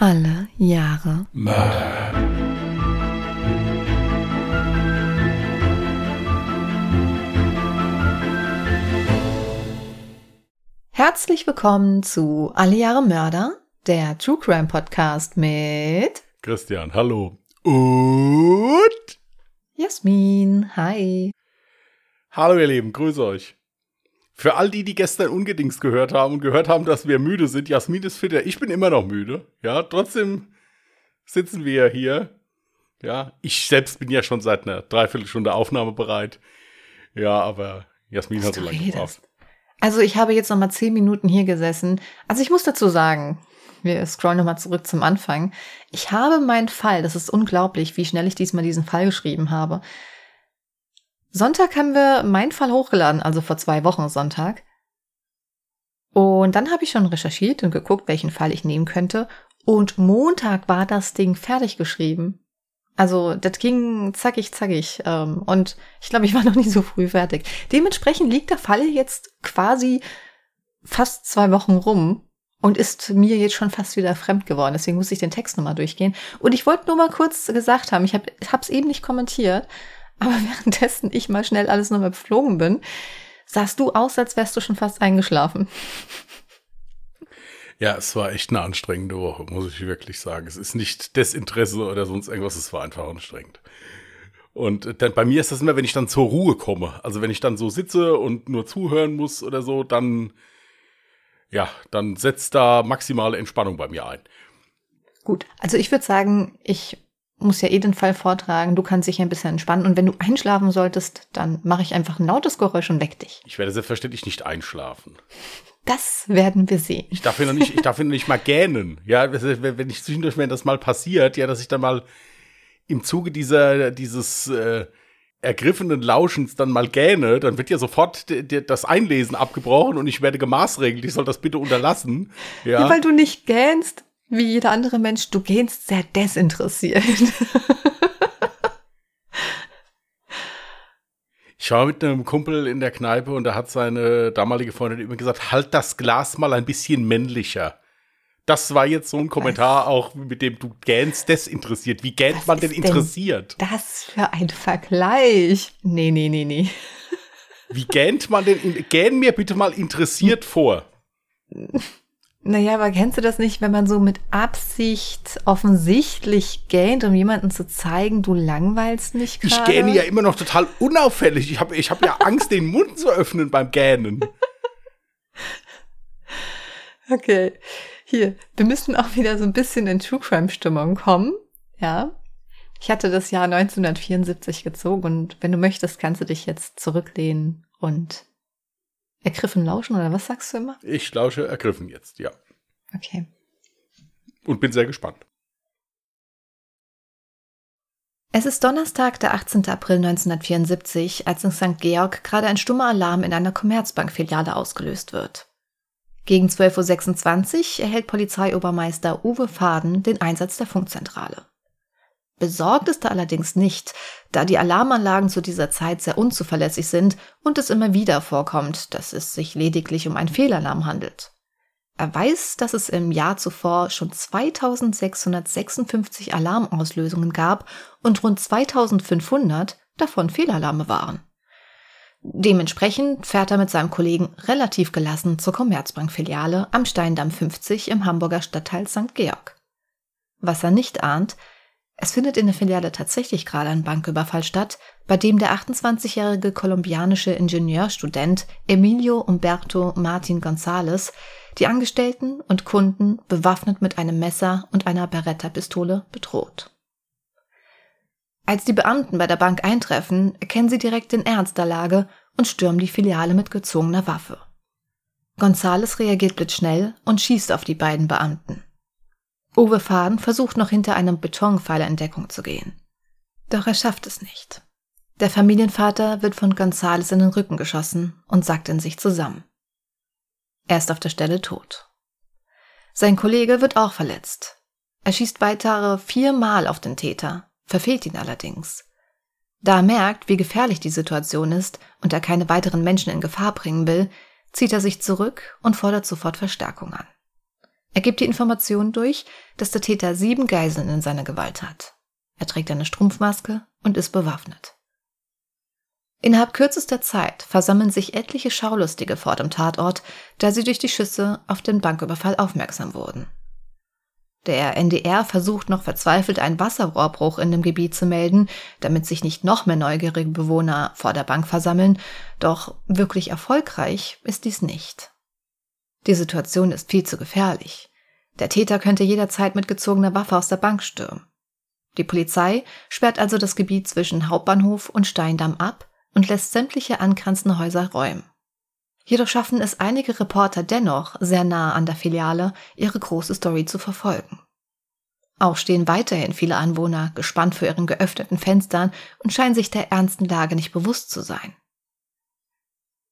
Alle Jahre Mörder. Herzlich willkommen zu Alle Jahre Mörder, der True Crime Podcast mit Christian, hallo. Und Jasmin. Hi. hallo ihr Lieben, grüße euch. Für all die, die gestern ungedings gehört haben und gehört haben, dass wir müde sind, Jasmin ist fitter. Ich bin immer noch müde. Ja, trotzdem sitzen wir hier. Ja, ich selbst bin ja schon seit einer Dreiviertelstunde Aufnahme bereit. Ja, aber Jasmin hat so lange gebraucht. Also ich habe jetzt noch mal zehn Minuten hier gesessen. Also ich muss dazu sagen, wir scrollen noch mal zurück zum Anfang. Ich habe meinen Fall, das ist unglaublich, wie schnell ich diesmal diesen Fall geschrieben habe. Sonntag haben wir meinen Fall hochgeladen, also vor zwei Wochen Sonntag. Und dann habe ich schon recherchiert und geguckt, welchen Fall ich nehmen könnte. Und Montag war das Ding fertig geschrieben. Also das ging zackig, zackig. Ähm, und ich glaube, ich war noch nie so früh fertig. Dementsprechend liegt der Fall jetzt quasi fast zwei Wochen rum und ist mir jetzt schon fast wieder fremd geworden. Deswegen muss ich den Text nochmal durchgehen. Und ich wollte nur mal kurz gesagt haben, ich habe es eben nicht kommentiert, aber währenddessen ich mal schnell alles nochmal beflogen bin, sahst du aus, als wärst du schon fast eingeschlafen. Ja, es war echt eine anstrengende Woche, muss ich wirklich sagen. Es ist nicht Desinteresse oder sonst irgendwas, es war einfach anstrengend. Und äh, dann bei mir ist das immer, wenn ich dann zur Ruhe komme. Also wenn ich dann so sitze und nur zuhören muss oder so, dann, ja, dann setzt da maximale Entspannung bei mir ein. Gut, also ich würde sagen, ich muss ja eh den Fall vortragen. Du kannst dich ein bisschen entspannen. Und wenn du einschlafen solltest, dann mache ich einfach ein lautes Geräusch und weck dich. Ich werde selbstverständlich nicht einschlafen. Das werden wir sehen. Ich darf ja noch nicht, ich darf ja noch nicht mal gähnen. Ja, wenn ich zwischendurch, wenn das mal passiert, ja, dass ich dann mal im Zuge dieser, dieses äh, ergriffenen Lauschens dann mal gähne, dann wird ja sofort das Einlesen abgebrochen und ich werde gemaßregelt. Ich soll das bitte unterlassen. Ja. Ja. weil du nicht gähnst, wie jeder andere Mensch. Du gähnst sehr desinteressiert. Ich war mit einem Kumpel in der Kneipe und da hat seine damalige Freundin immer gesagt, halt das Glas mal ein bisschen männlicher. Das war jetzt so ein Kommentar auch, mit dem du gähnst desinteressiert. Wie gähnt Was man denn ist denn interessiert? Das für ein Vergleich. Nee, nee, nee, nee. Wie gähnt man denn, gähn mir bitte mal interessiert vor. Naja, aber kennst du das nicht, wenn man so mit Absicht offensichtlich gähnt, um jemanden zu zeigen, du langweilst mich Ich gerade? gähne ja immer noch total unauffällig. Ich habe ich hab ja Angst, den Mund zu öffnen beim Gähnen. Okay, hier, wir müssen auch wieder so ein bisschen in True Crime Stimmung kommen, ja. Ich hatte das Jahr 1974 gezogen und wenn du möchtest, kannst du dich jetzt zurücklehnen und ergriffen lauschen oder was sagst du immer? Ich lausche ergriffen jetzt, ja. Okay. Und bin sehr gespannt. Es ist Donnerstag, der 18. April 1974, als in St. Georg gerade ein stummer Alarm in einer Commerzbank-Filiale ausgelöst wird. Gegen 12.26 Uhr erhält Polizeiobermeister Uwe Faden den Einsatz der Funkzentrale. Besorgt ist er allerdings nicht, da die Alarmanlagen zu dieser Zeit sehr unzuverlässig sind und es immer wieder vorkommt, dass es sich lediglich um einen Fehlalarm handelt. Er weiß, dass es im Jahr zuvor schon 2656 Alarmauslösungen gab und rund 2500 davon Fehlalarme waren. Dementsprechend fährt er mit seinem Kollegen relativ gelassen zur Commerzbank-Filiale am Steindamm 50 im Hamburger Stadtteil St. Georg. Was er nicht ahnt, es findet in der Filiale tatsächlich gerade ein Banküberfall statt, bei dem der 28-jährige kolumbianische Ingenieurstudent Emilio Umberto Martin González die Angestellten und Kunden bewaffnet mit einem Messer und einer Beretta-Pistole bedroht. Als die Beamten bei der Bank eintreffen, erkennen sie direkt den Ernst der Lage und stürmen die Filiale mit gezogener Waffe. González reagiert blitzschnell und schießt auf die beiden Beamten. Uwe Faden versucht noch hinter einem Betonpfeiler in Deckung zu gehen. Doch er schafft es nicht. Der Familienvater wird von González in den Rücken geschossen und sackt in sich zusammen. Er ist auf der Stelle tot. Sein Kollege wird auch verletzt. Er schießt weitere viermal auf den Täter, verfehlt ihn allerdings. Da er merkt, wie gefährlich die Situation ist und er keine weiteren Menschen in Gefahr bringen will, zieht er sich zurück und fordert sofort Verstärkung an. Er gibt die Information durch, dass der Täter sieben Geiseln in seiner Gewalt hat. Er trägt eine Strumpfmaske und ist bewaffnet. Innerhalb kürzester Zeit versammeln sich etliche Schaulustige vor dem Tatort, da sie durch die Schüsse auf den Banküberfall aufmerksam wurden. Der NDR versucht noch verzweifelt, einen Wasserrohrbruch in dem Gebiet zu melden, damit sich nicht noch mehr neugierige Bewohner vor der Bank versammeln, doch wirklich erfolgreich ist dies nicht. Die Situation ist viel zu gefährlich. Der Täter könnte jederzeit mit gezogener Waffe aus der Bank stürmen. Die Polizei sperrt also das Gebiet zwischen Hauptbahnhof und Steindamm ab und lässt sämtliche angrenzende Häuser räumen. Jedoch schaffen es einige Reporter dennoch, sehr nah an der Filiale, ihre große Story zu verfolgen. Auch stehen weiterhin viele Anwohner gespannt vor ihren geöffneten Fenstern und scheinen sich der ernsten Lage nicht bewusst zu sein.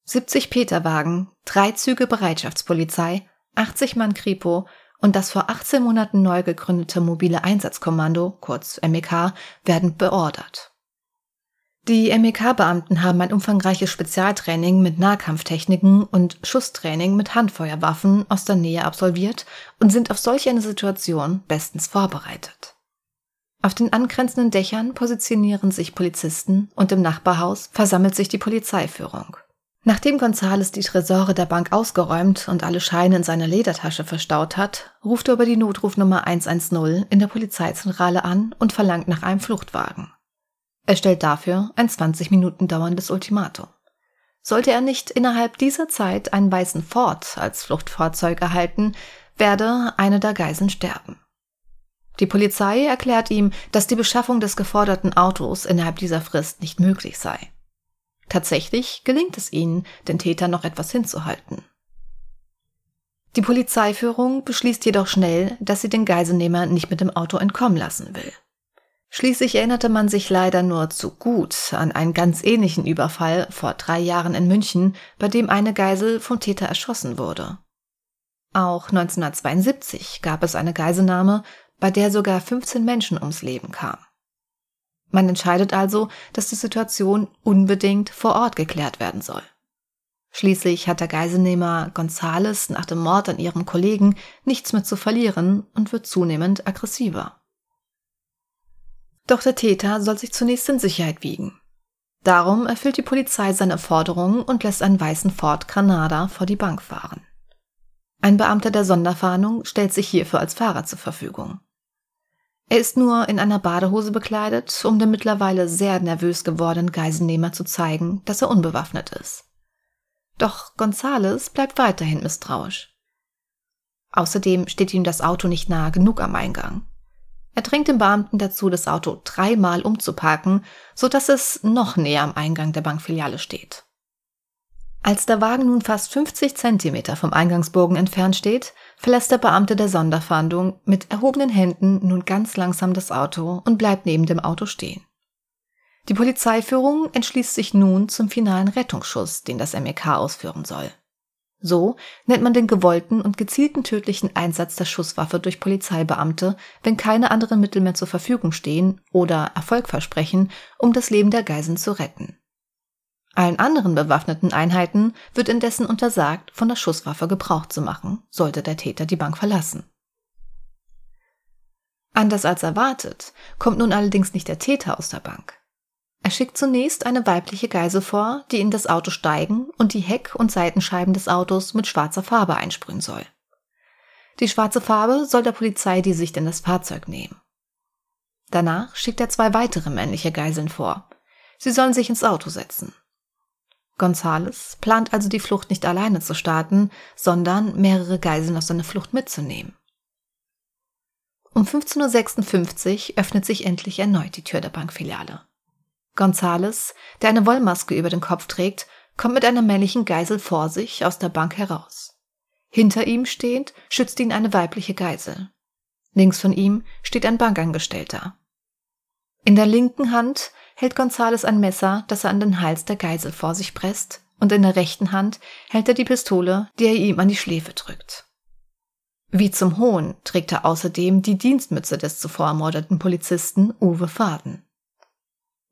70 Peterwagen, drei Züge Bereitschaftspolizei, 80 Mann Kripo und das vor 18 Monaten neu gegründete mobile Einsatzkommando, kurz MEK, werden beordert. Die MEK-Beamten haben ein umfangreiches Spezialtraining mit Nahkampftechniken und Schusstraining mit Handfeuerwaffen aus der Nähe absolviert und sind auf solch eine Situation bestens vorbereitet. Auf den angrenzenden Dächern positionieren sich Polizisten und im Nachbarhaus versammelt sich die Polizeiführung. Nachdem Gonzales die Tresore der Bank ausgeräumt und alle Scheine in seiner Ledertasche verstaut hat, ruft er über die Notrufnummer 110 in der Polizeizentrale an und verlangt nach einem Fluchtwagen. Er stellt dafür ein 20 Minuten dauerndes Ultimatum. Sollte er nicht innerhalb dieser Zeit einen weißen Ford als Fluchtfahrzeug erhalten, werde eine der Geiseln sterben. Die Polizei erklärt ihm, dass die Beschaffung des geforderten Autos innerhalb dieser Frist nicht möglich sei. Tatsächlich gelingt es ihnen, den Täter noch etwas hinzuhalten. Die Polizeiführung beschließt jedoch schnell, dass sie den Geiselnehmer nicht mit dem Auto entkommen lassen will. Schließlich erinnerte man sich leider nur zu gut an einen ganz ähnlichen Überfall vor drei Jahren in München, bei dem eine Geisel vom Täter erschossen wurde. Auch 1972 gab es eine Geiselnahme, bei der sogar 15 Menschen ums Leben kamen. Man entscheidet also, dass die Situation unbedingt vor Ort geklärt werden soll. Schließlich hat der Geiselnehmer Gonzales nach dem Mord an ihrem Kollegen nichts mehr zu verlieren und wird zunehmend aggressiver. Doch der Täter soll sich zunächst in Sicherheit wiegen. Darum erfüllt die Polizei seine Forderungen und lässt einen weißen Ford Granada vor die Bank fahren. Ein Beamter der Sonderfahndung stellt sich hierfür als Fahrer zur Verfügung. Er ist nur in einer Badehose bekleidet, um dem mittlerweile sehr nervös gewordenen Geiselnehmer zu zeigen, dass er unbewaffnet ist. Doch Gonzales bleibt weiterhin misstrauisch. Außerdem steht ihm das Auto nicht nahe genug am Eingang. Er drängt den Beamten dazu, das Auto dreimal umzuparken, so dass es noch näher am Eingang der Bankfiliale steht. Als der Wagen nun fast 50 Zentimeter vom Eingangsbogen entfernt steht, verlässt der Beamte der Sonderfahndung mit erhobenen Händen nun ganz langsam das Auto und bleibt neben dem Auto stehen. Die Polizeiführung entschließt sich nun zum finalen Rettungsschuss, den das MEK ausführen soll. So nennt man den gewollten und gezielten tödlichen Einsatz der Schusswaffe durch Polizeibeamte, wenn keine anderen Mittel mehr zur Verfügung stehen oder Erfolg versprechen, um das Leben der Geiseln zu retten. Allen anderen bewaffneten Einheiten wird indessen untersagt, von der Schusswaffe Gebrauch zu machen, sollte der Täter die Bank verlassen. Anders als erwartet, kommt nun allerdings nicht der Täter aus der Bank. Er schickt zunächst eine weibliche Geisel vor, die in das Auto steigen und die Heck- und Seitenscheiben des Autos mit schwarzer Farbe einsprühen soll. Die schwarze Farbe soll der Polizei die Sicht in das Fahrzeug nehmen. Danach schickt er zwei weitere männliche Geiseln vor. Sie sollen sich ins Auto setzen. Gonzales plant also die Flucht nicht alleine zu starten, sondern mehrere Geiseln auf seine Flucht mitzunehmen. Um 15.56 Uhr öffnet sich endlich erneut die Tür der Bankfiliale. Gonzales, der eine Wollmaske über den Kopf trägt, kommt mit einer männlichen Geisel vor sich aus der Bank heraus. Hinter ihm stehend schützt ihn eine weibliche Geisel. Links von ihm steht ein Bankangestellter. In der linken Hand hält Gonzales ein Messer, das er an den Hals der Geisel vor sich presst, und in der rechten Hand hält er die Pistole, die er ihm an die Schläfe drückt. Wie zum Hohn trägt er außerdem die Dienstmütze des zuvor ermordeten Polizisten Uwe Faden.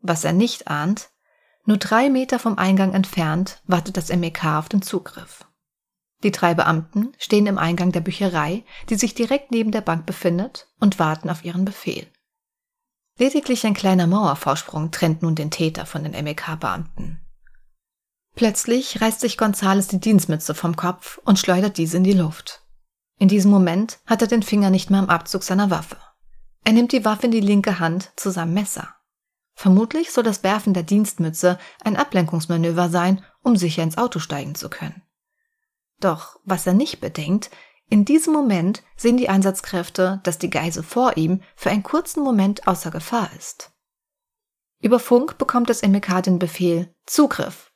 Was er nicht ahnt, nur drei Meter vom Eingang entfernt wartet das MEK auf den Zugriff. Die drei Beamten stehen im Eingang der Bücherei, die sich direkt neben der Bank befindet, und warten auf ihren Befehl. Lediglich ein kleiner Mauervorsprung trennt nun den Täter von den MEK-Beamten. Plötzlich reißt sich Gonzales die Dienstmütze vom Kopf und schleudert diese in die Luft. In diesem Moment hat er den Finger nicht mehr am Abzug seiner Waffe. Er nimmt die Waffe in die linke Hand zu seinem Messer. Vermutlich soll das Werfen der Dienstmütze ein Ablenkungsmanöver sein, um sicher ins Auto steigen zu können. Doch was er nicht bedenkt, in diesem Moment sehen die Einsatzkräfte, dass die Geise vor ihm für einen kurzen Moment außer Gefahr ist. Über Funk bekommt das MK den Befehl Zugriff.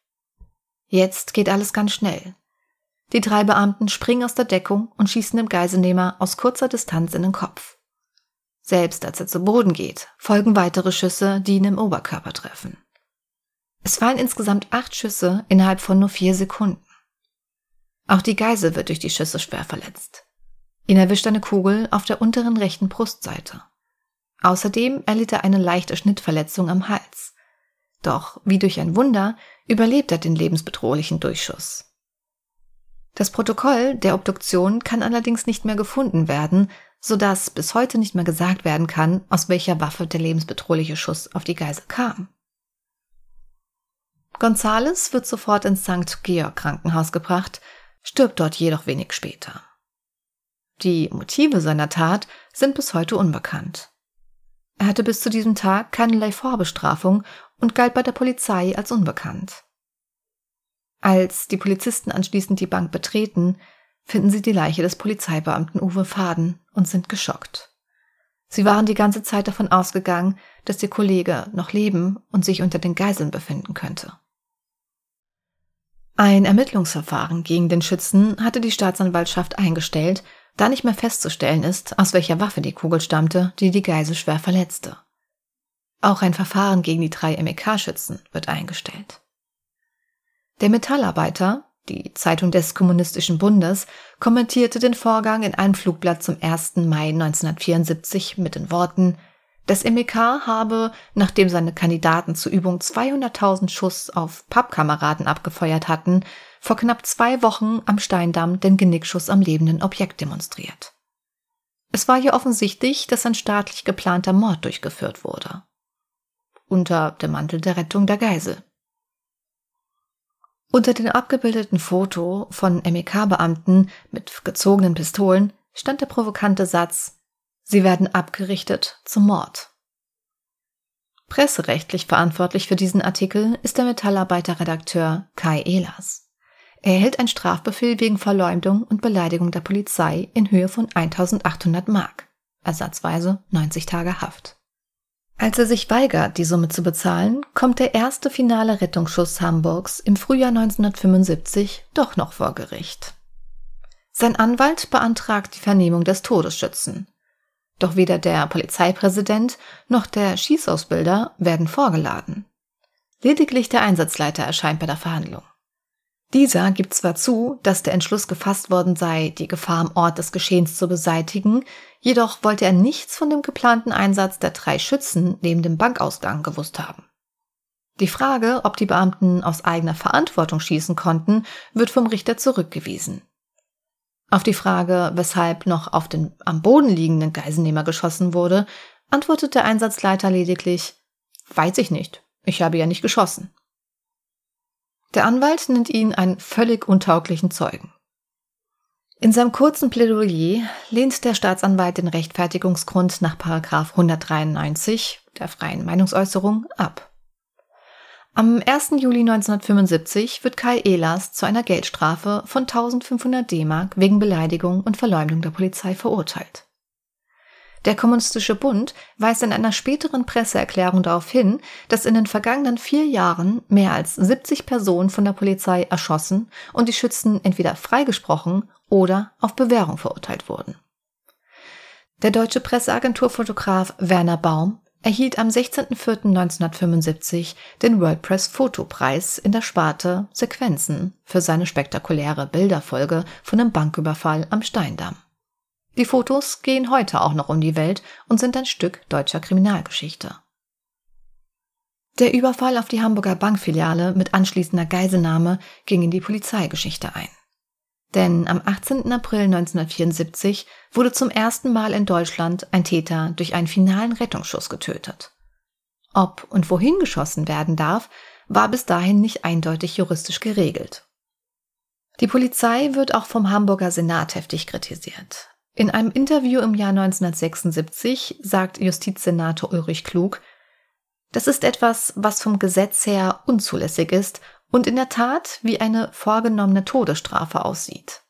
Jetzt geht alles ganz schnell. Die drei Beamten springen aus der Deckung und schießen dem Geiselnehmer aus kurzer Distanz in den Kopf. Selbst als er zu Boden geht, folgen weitere Schüsse, die ihn im Oberkörper treffen. Es fallen insgesamt acht Schüsse innerhalb von nur vier Sekunden. Auch die Geisel wird durch die Schüsse schwer verletzt. Ihn erwischt eine Kugel auf der unteren rechten Brustseite. Außerdem erlitt er eine leichte Schnittverletzung am Hals. Doch, wie durch ein Wunder, überlebt er den lebensbedrohlichen Durchschuss. Das Protokoll der Obduktion kann allerdings nicht mehr gefunden werden, sodass bis heute nicht mehr gesagt werden kann, aus welcher Waffe der lebensbedrohliche Schuss auf die Geisel kam. Gonzales wird sofort ins St. Georg Krankenhaus gebracht, stirbt dort jedoch wenig später. Die Motive seiner Tat sind bis heute unbekannt. Er hatte bis zu diesem Tag keinerlei Vorbestrafung und galt bei der Polizei als unbekannt. Als die Polizisten anschließend die Bank betreten, finden sie die Leiche des Polizeibeamten Uwe Faden und sind geschockt. Sie waren die ganze Zeit davon ausgegangen, dass ihr Kollege noch leben und sich unter den Geiseln befinden könnte. Ein Ermittlungsverfahren gegen den Schützen hatte die Staatsanwaltschaft eingestellt, da nicht mehr festzustellen ist, aus welcher Waffe die Kugel stammte, die die Geisel schwer verletzte. Auch ein Verfahren gegen die drei MEK-Schützen wird eingestellt. Der Metallarbeiter, die Zeitung des Kommunistischen Bundes, kommentierte den Vorgang in einem Flugblatt zum 1. Mai 1974 mit den Worten das MEK habe, nachdem seine Kandidaten zur Übung 200.000 Schuss auf Pappkameraden abgefeuert hatten, vor knapp zwei Wochen am Steindamm den Genickschuss am lebenden Objekt demonstriert. Es war hier offensichtlich, dass ein staatlich geplanter Mord durchgeführt wurde. Unter dem Mantel der Rettung der Geisel. Unter dem abgebildeten Foto von MEK-Beamten mit gezogenen Pistolen stand der provokante Satz Sie werden abgerichtet zum Mord. Presserechtlich verantwortlich für diesen Artikel ist der Metallarbeiter-Redakteur Kai Ehlers. Er erhält einen Strafbefehl wegen Verleumdung und Beleidigung der Polizei in Höhe von 1800 Mark, ersatzweise 90 Tage Haft. Als er sich weigert, die Summe zu bezahlen, kommt der erste finale Rettungsschuss Hamburgs im Frühjahr 1975 doch noch vor Gericht. Sein Anwalt beantragt die Vernehmung des Todesschützen. Doch weder der Polizeipräsident noch der Schießausbilder werden vorgeladen. Lediglich der Einsatzleiter erscheint bei der Verhandlung. Dieser gibt zwar zu, dass der Entschluss gefasst worden sei, die Gefahr am Ort des Geschehens zu beseitigen, jedoch wollte er nichts von dem geplanten Einsatz der drei Schützen neben dem Bankausgang gewusst haben. Die Frage, ob die Beamten aus eigener Verantwortung schießen konnten, wird vom Richter zurückgewiesen. Auf die Frage, weshalb noch auf den am Boden liegenden Geiselnehmer geschossen wurde, antwortet der Einsatzleiter lediglich, weiß ich nicht, ich habe ja nicht geschossen. Der Anwalt nennt ihn einen völlig untauglichen Zeugen. In seinem kurzen Plädoyer lehnt der Staatsanwalt den Rechtfertigungsgrund nach 193 der freien Meinungsäußerung ab. Am 1. Juli 1975 wird Kai Ehlers zu einer Geldstrafe von 1500 D-Mark wegen Beleidigung und Verleumdung der Polizei verurteilt. Der Kommunistische Bund weist in einer späteren Presseerklärung darauf hin, dass in den vergangenen vier Jahren mehr als 70 Personen von der Polizei erschossen und die Schützen entweder freigesprochen oder auf Bewährung verurteilt wurden. Der deutsche Presseagenturfotograf Werner Baum erhielt am 16.04.1975 den WordPress Fotopreis in der Sparte Sequenzen für seine spektakuläre Bilderfolge von einem Banküberfall am Steindamm. Die Fotos gehen heute auch noch um die Welt und sind ein Stück deutscher Kriminalgeschichte. Der Überfall auf die Hamburger Bankfiliale mit anschließender Geiselnahme ging in die Polizeigeschichte ein. Denn am 18. April 1974 wurde zum ersten Mal in Deutschland ein Täter durch einen finalen Rettungsschuss getötet. Ob und wohin geschossen werden darf, war bis dahin nicht eindeutig juristisch geregelt. Die Polizei wird auch vom Hamburger Senat heftig kritisiert. In einem Interview im Jahr 1976 sagt Justizsenator Ulrich Klug, das ist etwas, was vom Gesetz her unzulässig ist und in der Tat wie eine vorgenommene Todesstrafe aussieht.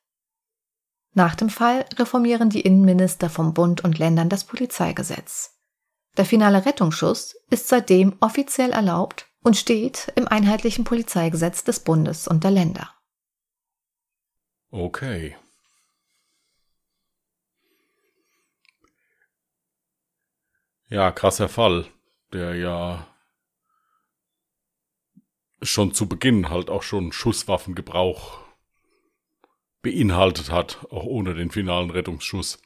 Nach dem Fall reformieren die Innenminister vom Bund und Ländern das Polizeigesetz. Der finale Rettungsschuss ist seitdem offiziell erlaubt und steht im einheitlichen Polizeigesetz des Bundes und der Länder. Okay. Ja, krasser Fall, der ja schon zu Beginn halt auch schon Schusswaffengebrauch beinhaltet hat, auch ohne den finalen Rettungsschuss.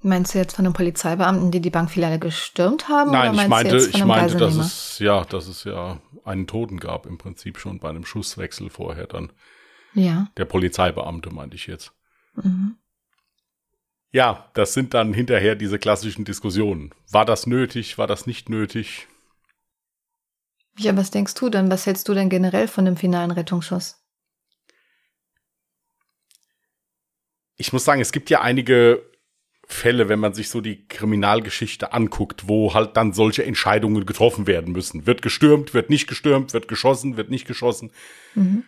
Meinst du jetzt von den Polizeibeamten, die die Bankfiliale gestürmt haben? Nein, ich meinte, ich meinte, dass es ja, dass es ja einen Toten gab im Prinzip schon bei einem Schusswechsel vorher dann. Ja. Der Polizeibeamte meinte ich jetzt. Mhm. Ja, das sind dann hinterher diese klassischen Diskussionen. War das nötig? War das nicht nötig? Ja, was denkst du denn? Was hältst du denn generell von dem finalen Rettungsschuss? Ich muss sagen, es gibt ja einige Fälle, wenn man sich so die Kriminalgeschichte anguckt, wo halt dann solche Entscheidungen getroffen werden müssen. Wird gestürmt, wird nicht gestürmt, wird geschossen, wird nicht geschossen. Mhm.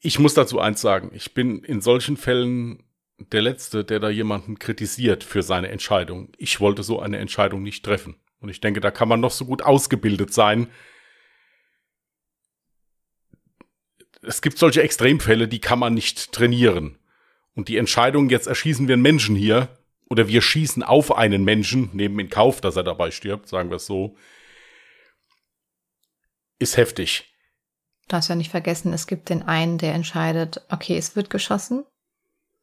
Ich muss dazu eins sagen, ich bin in solchen Fällen der Letzte, der da jemanden kritisiert für seine Entscheidung. Ich wollte so eine Entscheidung nicht treffen. Und ich denke, da kann man noch so gut ausgebildet sein. Es gibt solche Extremfälle, die kann man nicht trainieren. Und die Entscheidung, jetzt erschießen wir einen Menschen hier, oder wir schießen auf einen Menschen, nehmen in Kauf, dass er dabei stirbt, sagen wir es so, ist heftig. Du hast ja nicht vergessen, es gibt den einen, der entscheidet, okay, es wird geschossen,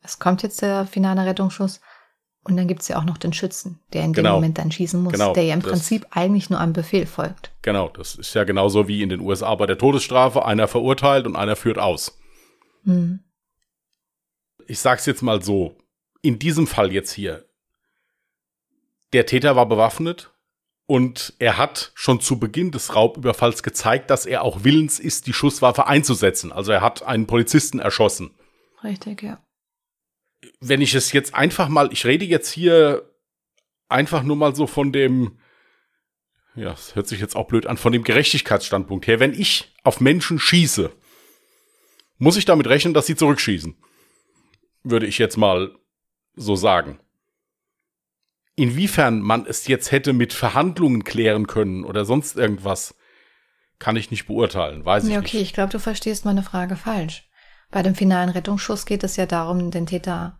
es kommt jetzt der finale Rettungsschuss, und dann gibt es ja auch noch den Schützen, der in dem genau. Moment dann schießen muss, genau. der ja im das, Prinzip eigentlich nur einem Befehl folgt. Genau, das ist ja genauso wie in den USA bei der Todesstrafe. Einer verurteilt und einer führt aus. Mhm. Ich sag's jetzt mal so. In diesem Fall jetzt hier. Der Täter war bewaffnet und er hat schon zu Beginn des Raubüberfalls gezeigt, dass er auch willens ist, die Schusswaffe einzusetzen. Also er hat einen Polizisten erschossen. Richtig, ja wenn ich es jetzt einfach mal, ich rede jetzt hier einfach nur mal so von dem, ja, das hört sich jetzt auch blöd an, von dem Gerechtigkeitsstandpunkt her. Wenn ich auf Menschen schieße, muss ich damit rechnen, dass sie zurückschießen. Würde ich jetzt mal so sagen. Inwiefern man es jetzt hätte mit Verhandlungen klären können oder sonst irgendwas, kann ich nicht beurteilen, weiß ich okay, nicht. Okay, ich glaube, du verstehst meine Frage falsch. Bei dem finalen Rettungsschuss geht es ja darum, den Täter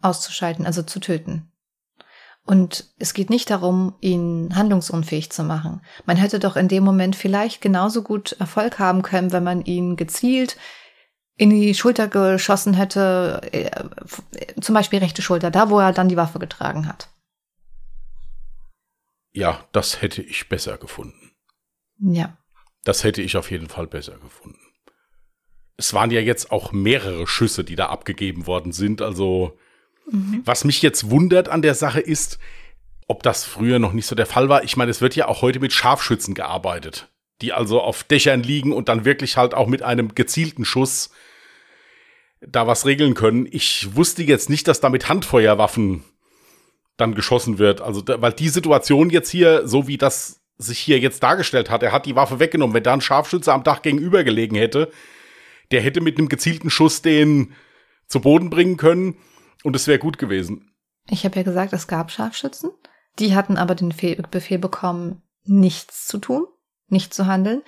auszuschalten, also zu töten. Und es geht nicht darum, ihn handlungsunfähig zu machen. Man hätte doch in dem Moment vielleicht genauso gut Erfolg haben können, wenn man ihn gezielt in die Schulter geschossen hätte, äh, zum Beispiel rechte Schulter, da wo er dann die Waffe getragen hat. Ja, das hätte ich besser gefunden. Ja. Das hätte ich auf jeden Fall besser gefunden es waren ja jetzt auch mehrere Schüsse, die da abgegeben worden sind. Also, mhm. was mich jetzt wundert an der Sache ist, ob das früher noch nicht so der Fall war. Ich meine, es wird ja auch heute mit Scharfschützen gearbeitet, die also auf Dächern liegen und dann wirklich halt auch mit einem gezielten Schuss da was regeln können. Ich wusste jetzt nicht, dass da mit Handfeuerwaffen dann geschossen wird. Also, weil die Situation jetzt hier, so wie das sich hier jetzt dargestellt hat, er hat die Waffe weggenommen. Wenn da ein Scharfschütze am Dach gegenüber gelegen hätte, der hätte mit einem gezielten Schuss den zu Boden bringen können und es wäre gut gewesen. Ich habe ja gesagt, es gab Scharfschützen. Die hatten aber den Befehl bekommen, nichts zu tun, nicht zu handeln.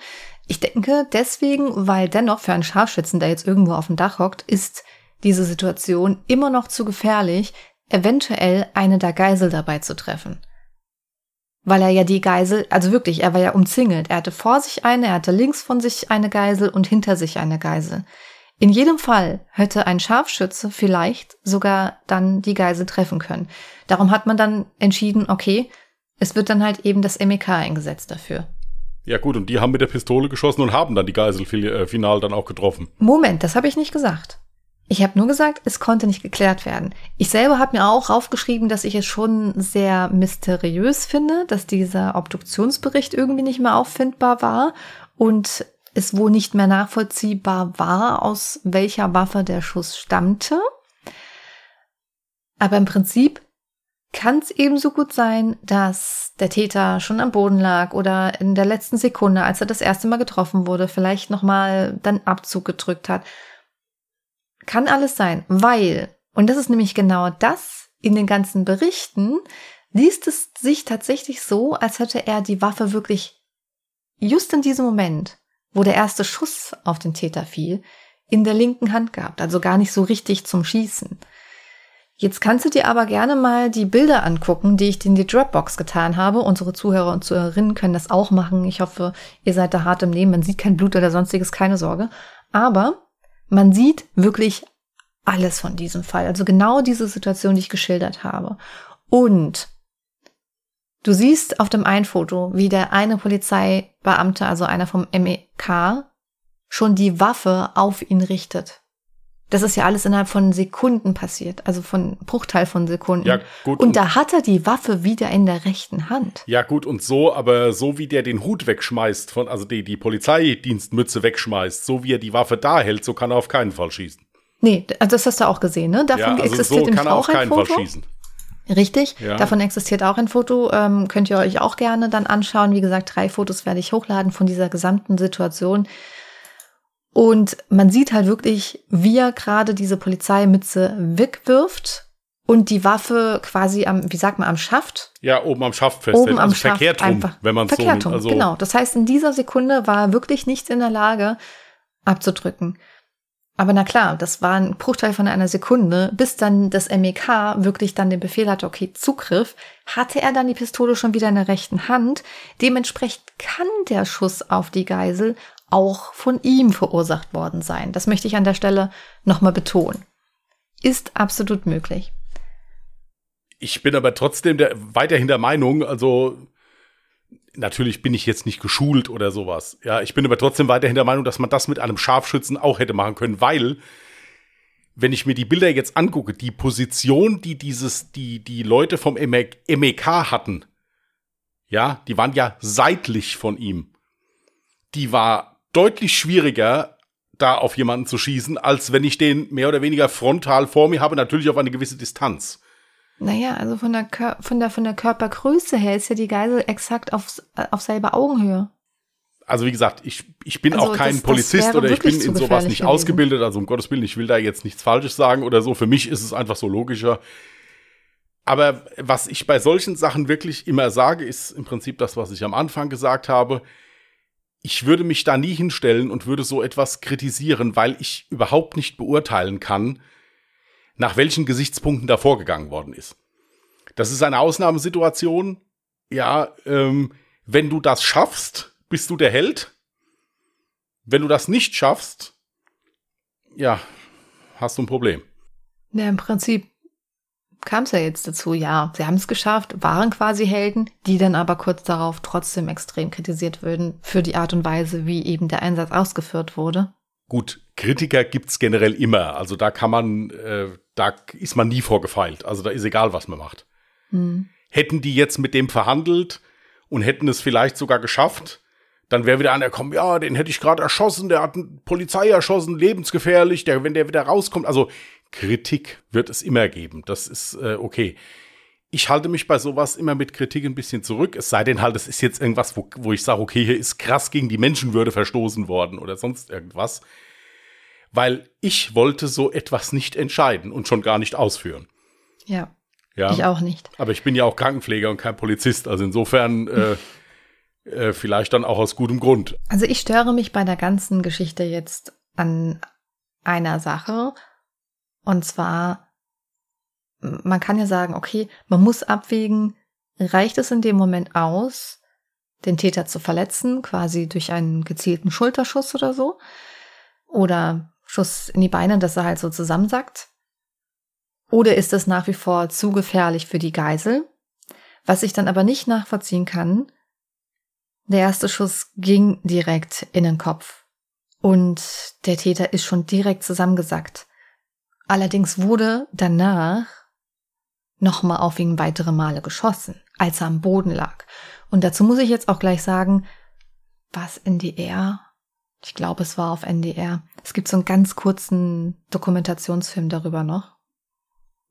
Ich denke deswegen, weil dennoch für einen Scharfschützen, der jetzt irgendwo auf dem Dach hockt, ist diese Situation immer noch zu gefährlich, eventuell eine der Geisel dabei zu treffen weil er ja die Geisel, also wirklich, er war ja umzingelt. Er hatte vor sich eine, er hatte links von sich eine Geisel und hinter sich eine Geisel. In jedem Fall hätte ein Scharfschütze vielleicht sogar dann die Geisel treffen können. Darum hat man dann entschieden, okay, es wird dann halt eben das MEK eingesetzt dafür. Ja gut, und die haben mit der Pistole geschossen und haben dann die Geisel äh, final dann auch getroffen. Moment, das habe ich nicht gesagt. Ich habe nur gesagt, es konnte nicht geklärt werden. Ich selber habe mir auch aufgeschrieben, dass ich es schon sehr mysteriös finde, dass dieser Obduktionsbericht irgendwie nicht mehr auffindbar war und es wohl nicht mehr nachvollziehbar war, aus welcher Waffe der Schuss stammte. Aber im Prinzip kann es ebenso gut sein, dass der Täter schon am Boden lag oder in der letzten Sekunde, als er das erste Mal getroffen wurde, vielleicht nochmal dann Abzug gedrückt hat. Kann alles sein, weil, und das ist nämlich genau das in den ganzen Berichten, liest es sich tatsächlich so, als hätte er die Waffe wirklich just in diesem Moment, wo der erste Schuss auf den Täter fiel, in der linken Hand gehabt, also gar nicht so richtig zum Schießen. Jetzt kannst du dir aber gerne mal die Bilder angucken, die ich in die Dropbox getan habe. Unsere Zuhörer und Zuhörerinnen können das auch machen. Ich hoffe, ihr seid da hart im Nehmen. Man sieht kein Blut oder sonstiges, keine Sorge. Aber man sieht wirklich alles von diesem Fall. Also genau diese Situation, die ich geschildert habe. Und du siehst auf dem einen Foto, wie der eine Polizeibeamte, also einer vom MEK, schon die Waffe auf ihn richtet. Das ist ja alles innerhalb von Sekunden passiert, also von Bruchteil von Sekunden. Ja, gut. Und, und da hat er die Waffe wieder in der rechten Hand. Ja, gut, und so, aber so wie der den Hut wegschmeißt, von, also die, die Polizeidienstmütze wegschmeißt, so wie er die Waffe da hält, so kann er auf keinen Fall schießen. Nee, das hast du auch gesehen, ne? Davon ja, also existiert so kann er auf keinen. Fall schießen. Richtig, ja. davon existiert auch ein Foto. Ähm, könnt ihr euch auch gerne dann anschauen. Wie gesagt, drei Fotos werde ich hochladen von dieser gesamten Situation. Und man sieht halt wirklich, wie er gerade diese Polizeimütze wegwirft und die Waffe quasi am, wie sagt man, am Schaft? Ja, oben am Schaft festhält. Oben am also Schaft verkehrt rum, einfach. wenn man verkehrt so nimmt. Also genau. Das heißt, in dieser Sekunde war er wirklich nicht in der Lage abzudrücken. Aber na klar, das war ein Bruchteil von einer Sekunde, bis dann das MEK wirklich dann den Befehl hatte, okay, Zugriff, hatte er dann die Pistole schon wieder in der rechten Hand. Dementsprechend kann der Schuss auf die Geisel auch von ihm verursacht worden sein. Das möchte ich an der Stelle nochmal betonen. Ist absolut möglich. Ich bin aber trotzdem der, weiterhin der Meinung, also natürlich bin ich jetzt nicht geschult oder sowas. Ja, ich bin aber trotzdem weiterhin der Meinung, dass man das mit einem Scharfschützen auch hätte machen können, weil wenn ich mir die Bilder jetzt angucke, die Position, die dieses, die, die Leute vom MEK hatten, ja, die waren ja seitlich von ihm. Die war deutlich schwieriger, da auf jemanden zu schießen, als wenn ich den mehr oder weniger frontal vor mir habe, natürlich auf eine gewisse Distanz. Naja, also von der, Kör von der, von der Körpergröße her ist ja die Geisel exakt auf, auf selber Augenhöhe. Also wie gesagt, ich, ich bin also auch kein das, Polizist das oder ich bin in sowas nicht gewesen. ausgebildet, also um Gottes Willen, ich will da jetzt nichts Falsches sagen oder so. Für mich ist es einfach so logischer. Aber was ich bei solchen Sachen wirklich immer sage, ist im Prinzip das, was ich am Anfang gesagt habe ich würde mich da nie hinstellen und würde so etwas kritisieren, weil ich überhaupt nicht beurteilen kann, nach welchen Gesichtspunkten da vorgegangen worden ist. Das ist eine Ausnahmesituation. Ja, ähm, wenn du das schaffst, bist du der Held. Wenn du das nicht schaffst, ja, hast du ein Problem. Ja, im Prinzip kam es ja jetzt dazu, ja, sie haben es geschafft, waren quasi Helden, die dann aber kurz darauf trotzdem extrem kritisiert würden für die Art und Weise, wie eben der Einsatz ausgeführt wurde. Gut, Kritiker gibt's generell immer. Also da kann man, äh, da ist man nie vorgefeilt. Also da ist egal, was man macht. Hm. Hätten die jetzt mit dem verhandelt und hätten es vielleicht sogar geschafft, dann wäre wieder einer kommen, ja, den hätte ich gerade erschossen, der hat eine Polizei erschossen, lebensgefährlich, der, wenn der wieder rauskommt. Also Kritik wird es immer geben. Das ist äh, okay. Ich halte mich bei sowas immer mit Kritik ein bisschen zurück. Es sei denn halt, es ist jetzt irgendwas, wo, wo ich sage, okay, hier ist krass gegen die Menschenwürde verstoßen worden oder sonst irgendwas. Weil ich wollte so etwas nicht entscheiden und schon gar nicht ausführen. Ja. Ja. Ich auch nicht. Aber ich bin ja auch Krankenpfleger und kein Polizist. Also insofern äh, äh, vielleicht dann auch aus gutem Grund. Also ich störe mich bei der ganzen Geschichte jetzt an einer Sache. Und zwar, man kann ja sagen, okay, man muss abwägen, reicht es in dem Moment aus, den Täter zu verletzen, quasi durch einen gezielten Schulterschuss oder so? Oder Schuss in die Beine, dass er halt so zusammensackt? Oder ist es nach wie vor zu gefährlich für die Geisel? Was ich dann aber nicht nachvollziehen kann, Der erste Schuss ging direkt in den Kopf. Und der Täter ist schon direkt zusammengesackt. Allerdings wurde danach nochmal auf ihn weitere Male geschossen, als er am Boden lag. Und dazu muss ich jetzt auch gleich sagen, was NDR? Ich glaube, es war auf NDR. Es gibt so einen ganz kurzen Dokumentationsfilm darüber noch.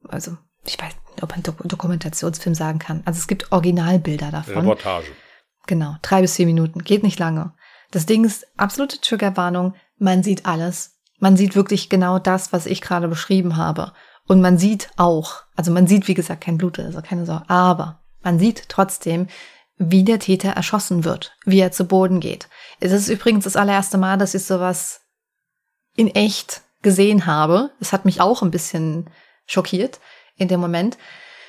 Also, ich weiß nicht, ob man Dok Dokumentationsfilm sagen kann. Also es gibt Originalbilder davon. Reportage. Genau, drei bis vier Minuten, geht nicht lange. Das Ding ist absolute Triggerwarnung. Man sieht alles. Man sieht wirklich genau das, was ich gerade beschrieben habe. Und man sieht auch, also man sieht, wie gesagt, kein Blut, also keine Sorge, aber man sieht trotzdem, wie der Täter erschossen wird, wie er zu Boden geht. Es ist übrigens das allererste Mal, dass ich sowas in echt gesehen habe. Es hat mich auch ein bisschen schockiert in dem Moment,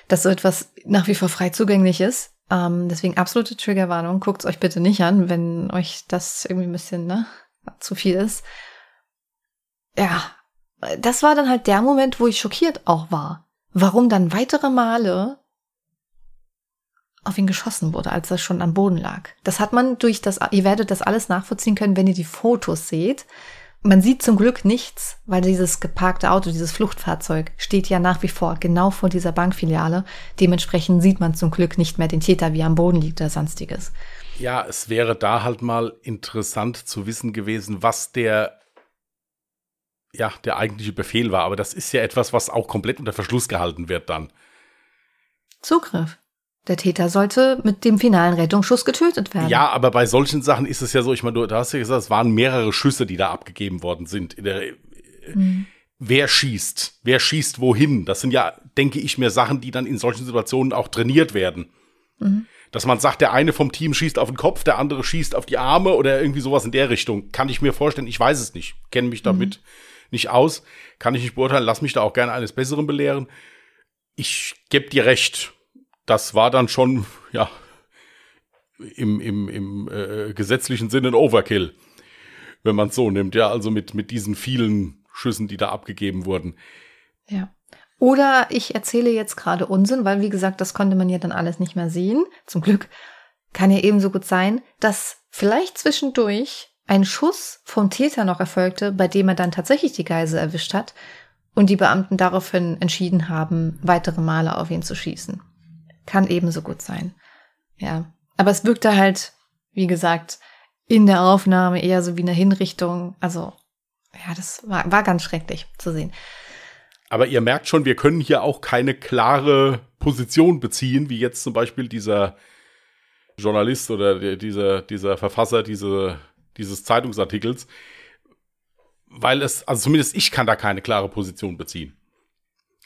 dass so etwas nach wie vor frei zugänglich ist. Ähm, deswegen absolute Triggerwarnung. Guckt es euch bitte nicht an, wenn euch das irgendwie ein bisschen ne, zu viel ist. Ja, das war dann halt der Moment, wo ich schockiert auch war. Warum dann weitere Male auf ihn geschossen wurde, als er schon am Boden lag. Das hat man durch das, ihr werdet das alles nachvollziehen können, wenn ihr die Fotos seht. Man sieht zum Glück nichts, weil dieses geparkte Auto, dieses Fluchtfahrzeug steht ja nach wie vor genau vor dieser Bankfiliale. Dementsprechend sieht man zum Glück nicht mehr den Täter, wie er am Boden liegt oder sonstiges. Ja, es wäre da halt mal interessant zu wissen gewesen, was der ja, der eigentliche Befehl war. Aber das ist ja etwas, was auch komplett unter Verschluss gehalten wird dann. Zugriff. Der Täter sollte mit dem finalen Rettungsschuss getötet werden. Ja, aber bei solchen Sachen ist es ja so, ich meine, du hast ja gesagt, es waren mehrere Schüsse, die da abgegeben worden sind. Der, mhm. Wer schießt? Wer schießt wohin? Das sind ja, denke ich mir, Sachen, die dann in solchen Situationen auch trainiert werden. Mhm. Dass man sagt, der eine vom Team schießt auf den Kopf, der andere schießt auf die Arme oder irgendwie sowas in der Richtung. Kann ich mir vorstellen, ich weiß es nicht, kenne mich damit mhm. Nicht aus, kann ich nicht beurteilen, lass mich da auch gerne eines Besseren belehren. Ich gebe dir recht das war dann schon, ja, im, im, im äh, gesetzlichen Sinne ein Overkill, wenn man es so nimmt, ja, also mit, mit diesen vielen Schüssen, die da abgegeben wurden. Ja. Oder ich erzähle jetzt gerade Unsinn, weil wie gesagt, das konnte man ja dann alles nicht mehr sehen. Zum Glück kann ja ebenso gut sein, dass vielleicht zwischendurch ein Schuss vom Täter noch erfolgte, bei dem er dann tatsächlich die Geise erwischt hat und die Beamten daraufhin entschieden haben, weitere Male auf ihn zu schießen. Kann ebenso gut sein. Ja. Aber es wirkte halt, wie gesagt, in der Aufnahme eher so wie eine Hinrichtung. Also, ja, das war, war ganz schrecklich zu sehen. Aber ihr merkt schon, wir können hier auch keine klare Position beziehen, wie jetzt zum Beispiel dieser Journalist oder dieser, dieser Verfasser diese, dieses Zeitungsartikels. Weil es, also zumindest ich kann da keine klare Position beziehen.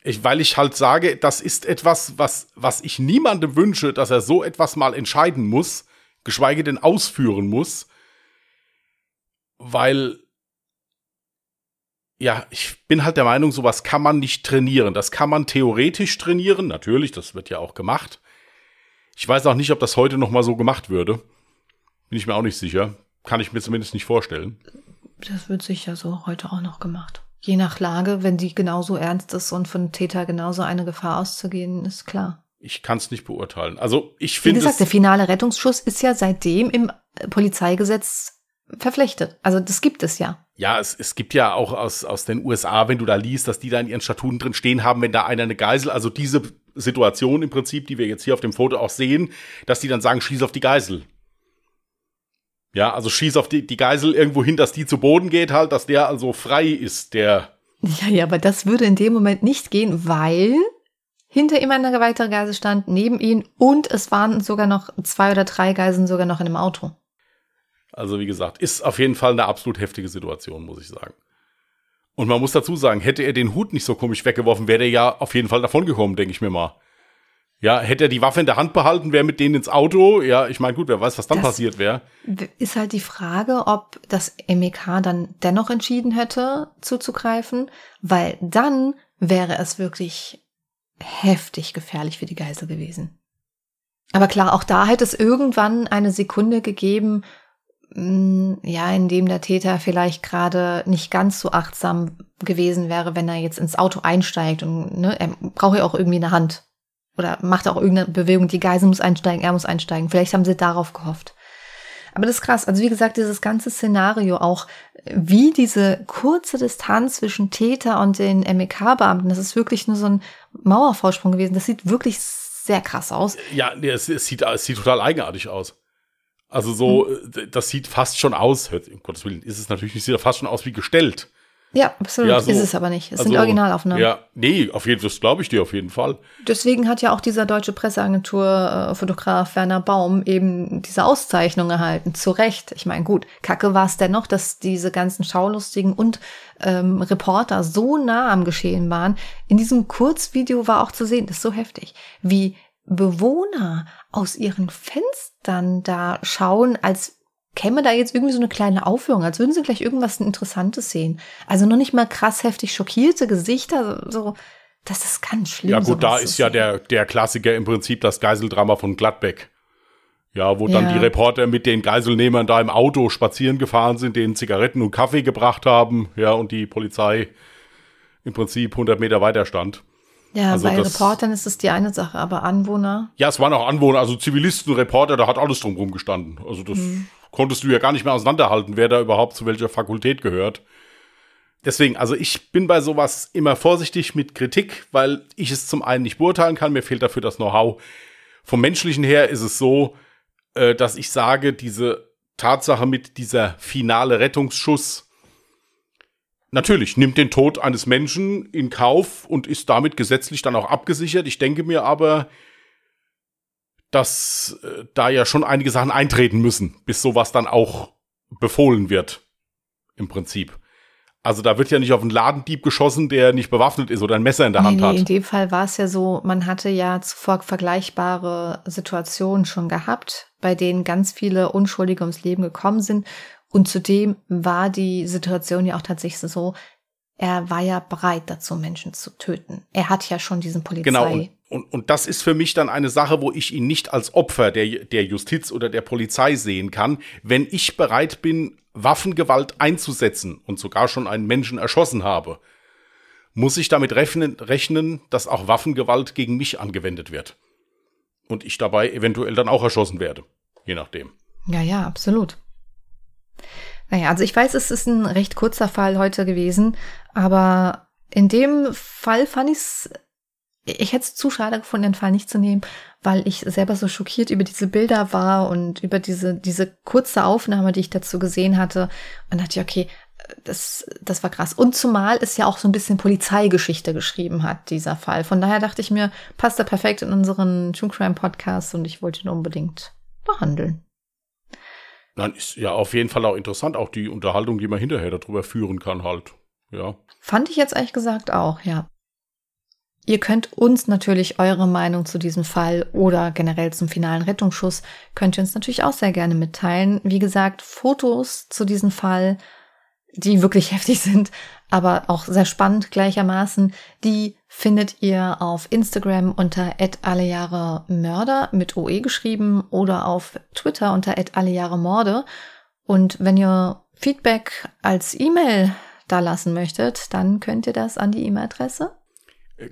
Ich, weil ich halt sage, das ist etwas, was, was ich niemandem wünsche, dass er so etwas mal entscheiden muss, geschweige denn ausführen muss. Weil, ja, ich bin halt der Meinung, sowas kann man nicht trainieren. Das kann man theoretisch trainieren, natürlich, das wird ja auch gemacht. Ich weiß auch nicht, ob das heute noch mal so gemacht würde. Bin ich mir auch nicht sicher. Kann ich mir zumindest nicht vorstellen. Das wird sicher so heute auch noch gemacht. Je nach Lage, wenn die genauso ernst ist und von Täter genauso eine Gefahr auszugehen, ist klar. Ich kann es nicht beurteilen. Also ich finde. Wie gesagt, der finale Rettungsschuss ist ja seitdem im Polizeigesetz verpflichtet. Also das gibt es ja. Ja, es, es gibt ja auch aus, aus den USA, wenn du da liest, dass die da in ihren Statuten drin stehen haben, wenn da einer eine Geisel, also diese Situation im Prinzip, die wir jetzt hier auf dem Foto auch sehen, dass die dann sagen, schieß auf die Geisel. Ja, also schieß auf die, die Geisel irgendwo hin, dass die zu Boden geht, halt, dass der also frei ist, der. Ja, ja, aber das würde in dem Moment nicht gehen, weil hinter ihm eine weitere Geisel stand, neben ihm und es waren sogar noch zwei oder drei Geiseln sogar noch in dem Auto. Also wie gesagt, ist auf jeden Fall eine absolut heftige Situation, muss ich sagen. Und man muss dazu sagen, hätte er den Hut nicht so komisch weggeworfen, wäre er ja auf jeden Fall davongekommen, denke ich mir mal. Ja, hätte er die Waffe in der Hand behalten, wäre mit denen ins Auto. Ja, ich meine, gut, wer weiß, was dann das passiert wäre. Ist halt die Frage, ob das MEK dann dennoch entschieden hätte, zuzugreifen, weil dann wäre es wirklich heftig gefährlich für die Geisel gewesen. Aber klar, auch da hätte es irgendwann eine Sekunde gegeben, mm, ja, in dem der Täter vielleicht gerade nicht ganz so achtsam gewesen wäre, wenn er jetzt ins Auto einsteigt und ne, er braucht ja auch irgendwie eine Hand oder macht auch irgendeine Bewegung, die Geisel muss einsteigen, er muss einsteigen. Vielleicht haben sie darauf gehofft. Aber das ist krass. Also wie gesagt, dieses ganze Szenario auch, wie diese kurze Distanz zwischen Täter und den MEK-Beamten, das ist wirklich nur so ein Mauervorsprung gewesen. Das sieht wirklich sehr krass aus. Ja, nee, es, es, sieht, es sieht total eigenartig aus. Also so, hm. das sieht fast schon aus, um Gottes Willen, ist es natürlich nicht, sieht fast schon aus wie gestellt. Ja, absolut. Ja, so, ist es aber nicht. Es also, sind Originalaufnahmen. Ja, nee, auf jeden Fall, das glaube ich dir auf jeden Fall. Deswegen hat ja auch dieser deutsche Presseagentur-Fotograf äh, Werner Baum eben diese Auszeichnung erhalten. Zu Recht. Ich meine, gut, kacke war es dennoch, dass diese ganzen Schaulustigen und ähm, Reporter so nah am Geschehen waren. In diesem Kurzvideo war auch zu sehen, das ist so heftig, wie Bewohner aus ihren Fenstern da schauen, als käme da jetzt irgendwie so eine kleine Aufführung, als würden sie gleich irgendwas Interessantes sehen. Also noch nicht mal krass heftig schockierte Gesichter, so, das ist ganz schlimm. Ja gut, da ist ja der, der Klassiker im Prinzip das Geiseldrama von Gladbeck. Ja, wo dann ja. die Reporter mit den Geiselnehmern da im Auto spazieren gefahren sind, denen Zigaretten und Kaffee gebracht haben, ja, und die Polizei im Prinzip 100 Meter weiter stand. Ja, also bei Reportern ist es die eine Sache, aber Anwohner? Ja, es waren auch Anwohner, also Zivilisten, Reporter, da hat alles drumherum gestanden. Also das hm konntest du ja gar nicht mehr auseinanderhalten, wer da überhaupt zu welcher Fakultät gehört. Deswegen, also ich bin bei sowas immer vorsichtig mit Kritik, weil ich es zum einen nicht beurteilen kann, mir fehlt dafür das Know-how. Vom menschlichen her ist es so, äh, dass ich sage, diese Tatsache mit dieser finale Rettungsschuss natürlich nimmt den Tod eines Menschen in Kauf und ist damit gesetzlich dann auch abgesichert. Ich denke mir aber, dass äh, da ja schon einige Sachen eintreten müssen, bis sowas dann auch befohlen wird. Im Prinzip. Also da wird ja nicht auf einen Ladendieb geschossen, der nicht bewaffnet ist oder ein Messer in der nee, Hand nee, hat. In dem Fall war es ja so, man hatte ja zuvor vergleichbare Situationen schon gehabt, bei denen ganz viele Unschuldige ums Leben gekommen sind. Und zudem war die Situation ja auch tatsächlich so, er war ja bereit dazu, Menschen zu töten. Er hat ja schon diesen Polizei. Genau, und, und, und das ist für mich dann eine Sache, wo ich ihn nicht als Opfer der, der Justiz oder der Polizei sehen kann. Wenn ich bereit bin, Waffengewalt einzusetzen und sogar schon einen Menschen erschossen habe, muss ich damit rechnen, rechnen, dass auch Waffengewalt gegen mich angewendet wird. Und ich dabei eventuell dann auch erschossen werde. Je nachdem. Ja, ja, absolut. Naja, also ich weiß, es ist ein recht kurzer Fall heute gewesen, aber in dem Fall fand ich es, ich hätte es zu schade gefunden, den Fall nicht zu nehmen, weil ich selber so schockiert über diese Bilder war und über diese, diese kurze Aufnahme, die ich dazu gesehen hatte. Und dachte ich, okay, das, das war krass. Und zumal es ja auch so ein bisschen Polizeigeschichte geschrieben hat, dieser Fall. Von daher dachte ich mir, passt er perfekt in unseren True Crime Podcast und ich wollte ihn unbedingt behandeln. Nein, ist ja auf jeden Fall auch interessant, auch die Unterhaltung, die man hinterher darüber führen kann, halt. Ja. Fand ich jetzt ehrlich gesagt auch, ja. Ihr könnt uns natürlich eure Meinung zu diesem Fall oder generell zum finalen Rettungsschuss, könnt ihr uns natürlich auch sehr gerne mitteilen. Wie gesagt, Fotos zu diesem Fall, die wirklich heftig sind, aber auch sehr spannend gleichermaßen, die findet ihr auf Instagram unter allejahremörder mit OE geschrieben oder auf Twitter unter allejahremorde. Und wenn ihr Feedback als E-Mail da lassen möchtet, dann könnt ihr das an die E-Mail-Adresse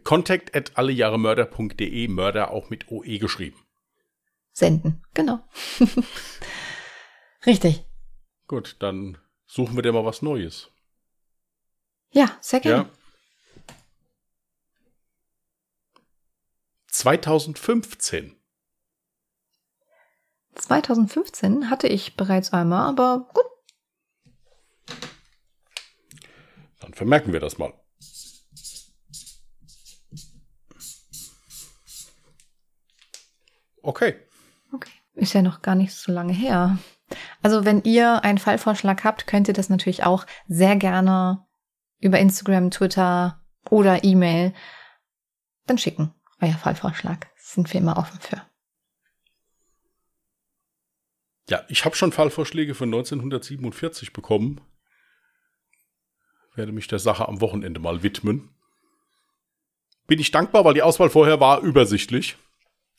Contact at allejahremörder.de, Mörder auch mit OE geschrieben. Senden, genau. Richtig. Gut, dann suchen wir dir mal was Neues. Ja, sehr gerne. Ja. 2015. 2015 hatte ich bereits einmal, aber gut. Dann vermerken wir das mal. Okay. Okay. Ist ja noch gar nicht so lange her. Also wenn ihr einen Fallvorschlag habt, könnt ihr das natürlich auch sehr gerne über Instagram, Twitter oder E-Mail dann schicken. Euer Fallvorschlag. Sind wir immer offen für. Ja, ich habe schon Fallvorschläge von 1947 bekommen. Werde mich der Sache am Wochenende mal widmen. Bin ich dankbar, weil die Auswahl vorher war übersichtlich.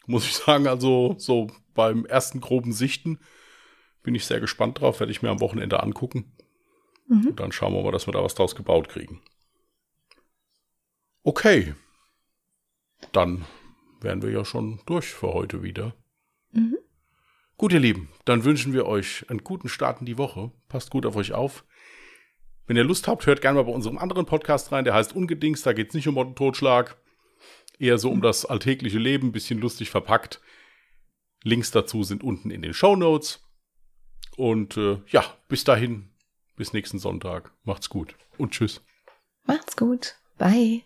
Muss ich sagen, also so beim ersten groben Sichten bin ich sehr gespannt drauf, werde ich mir am Wochenende angucken. Mhm. Und dann schauen wir mal, dass wir da was draus gebaut kriegen. Okay. Dann wären wir ja schon durch für heute wieder. Mhm. Gut, ihr Lieben, dann wünschen wir euch einen guten Start in die Woche. Passt gut auf euch auf. Wenn ihr Lust habt, hört gerne mal bei unserem anderen Podcast rein, der heißt Ungedings. Da geht es nicht um Totschlag, eher so um das alltägliche Leben, bisschen lustig verpackt. Links dazu sind unten in den Show Notes. Und äh, ja, bis dahin, bis nächsten Sonntag. Macht's gut und tschüss. Macht's gut. Bye.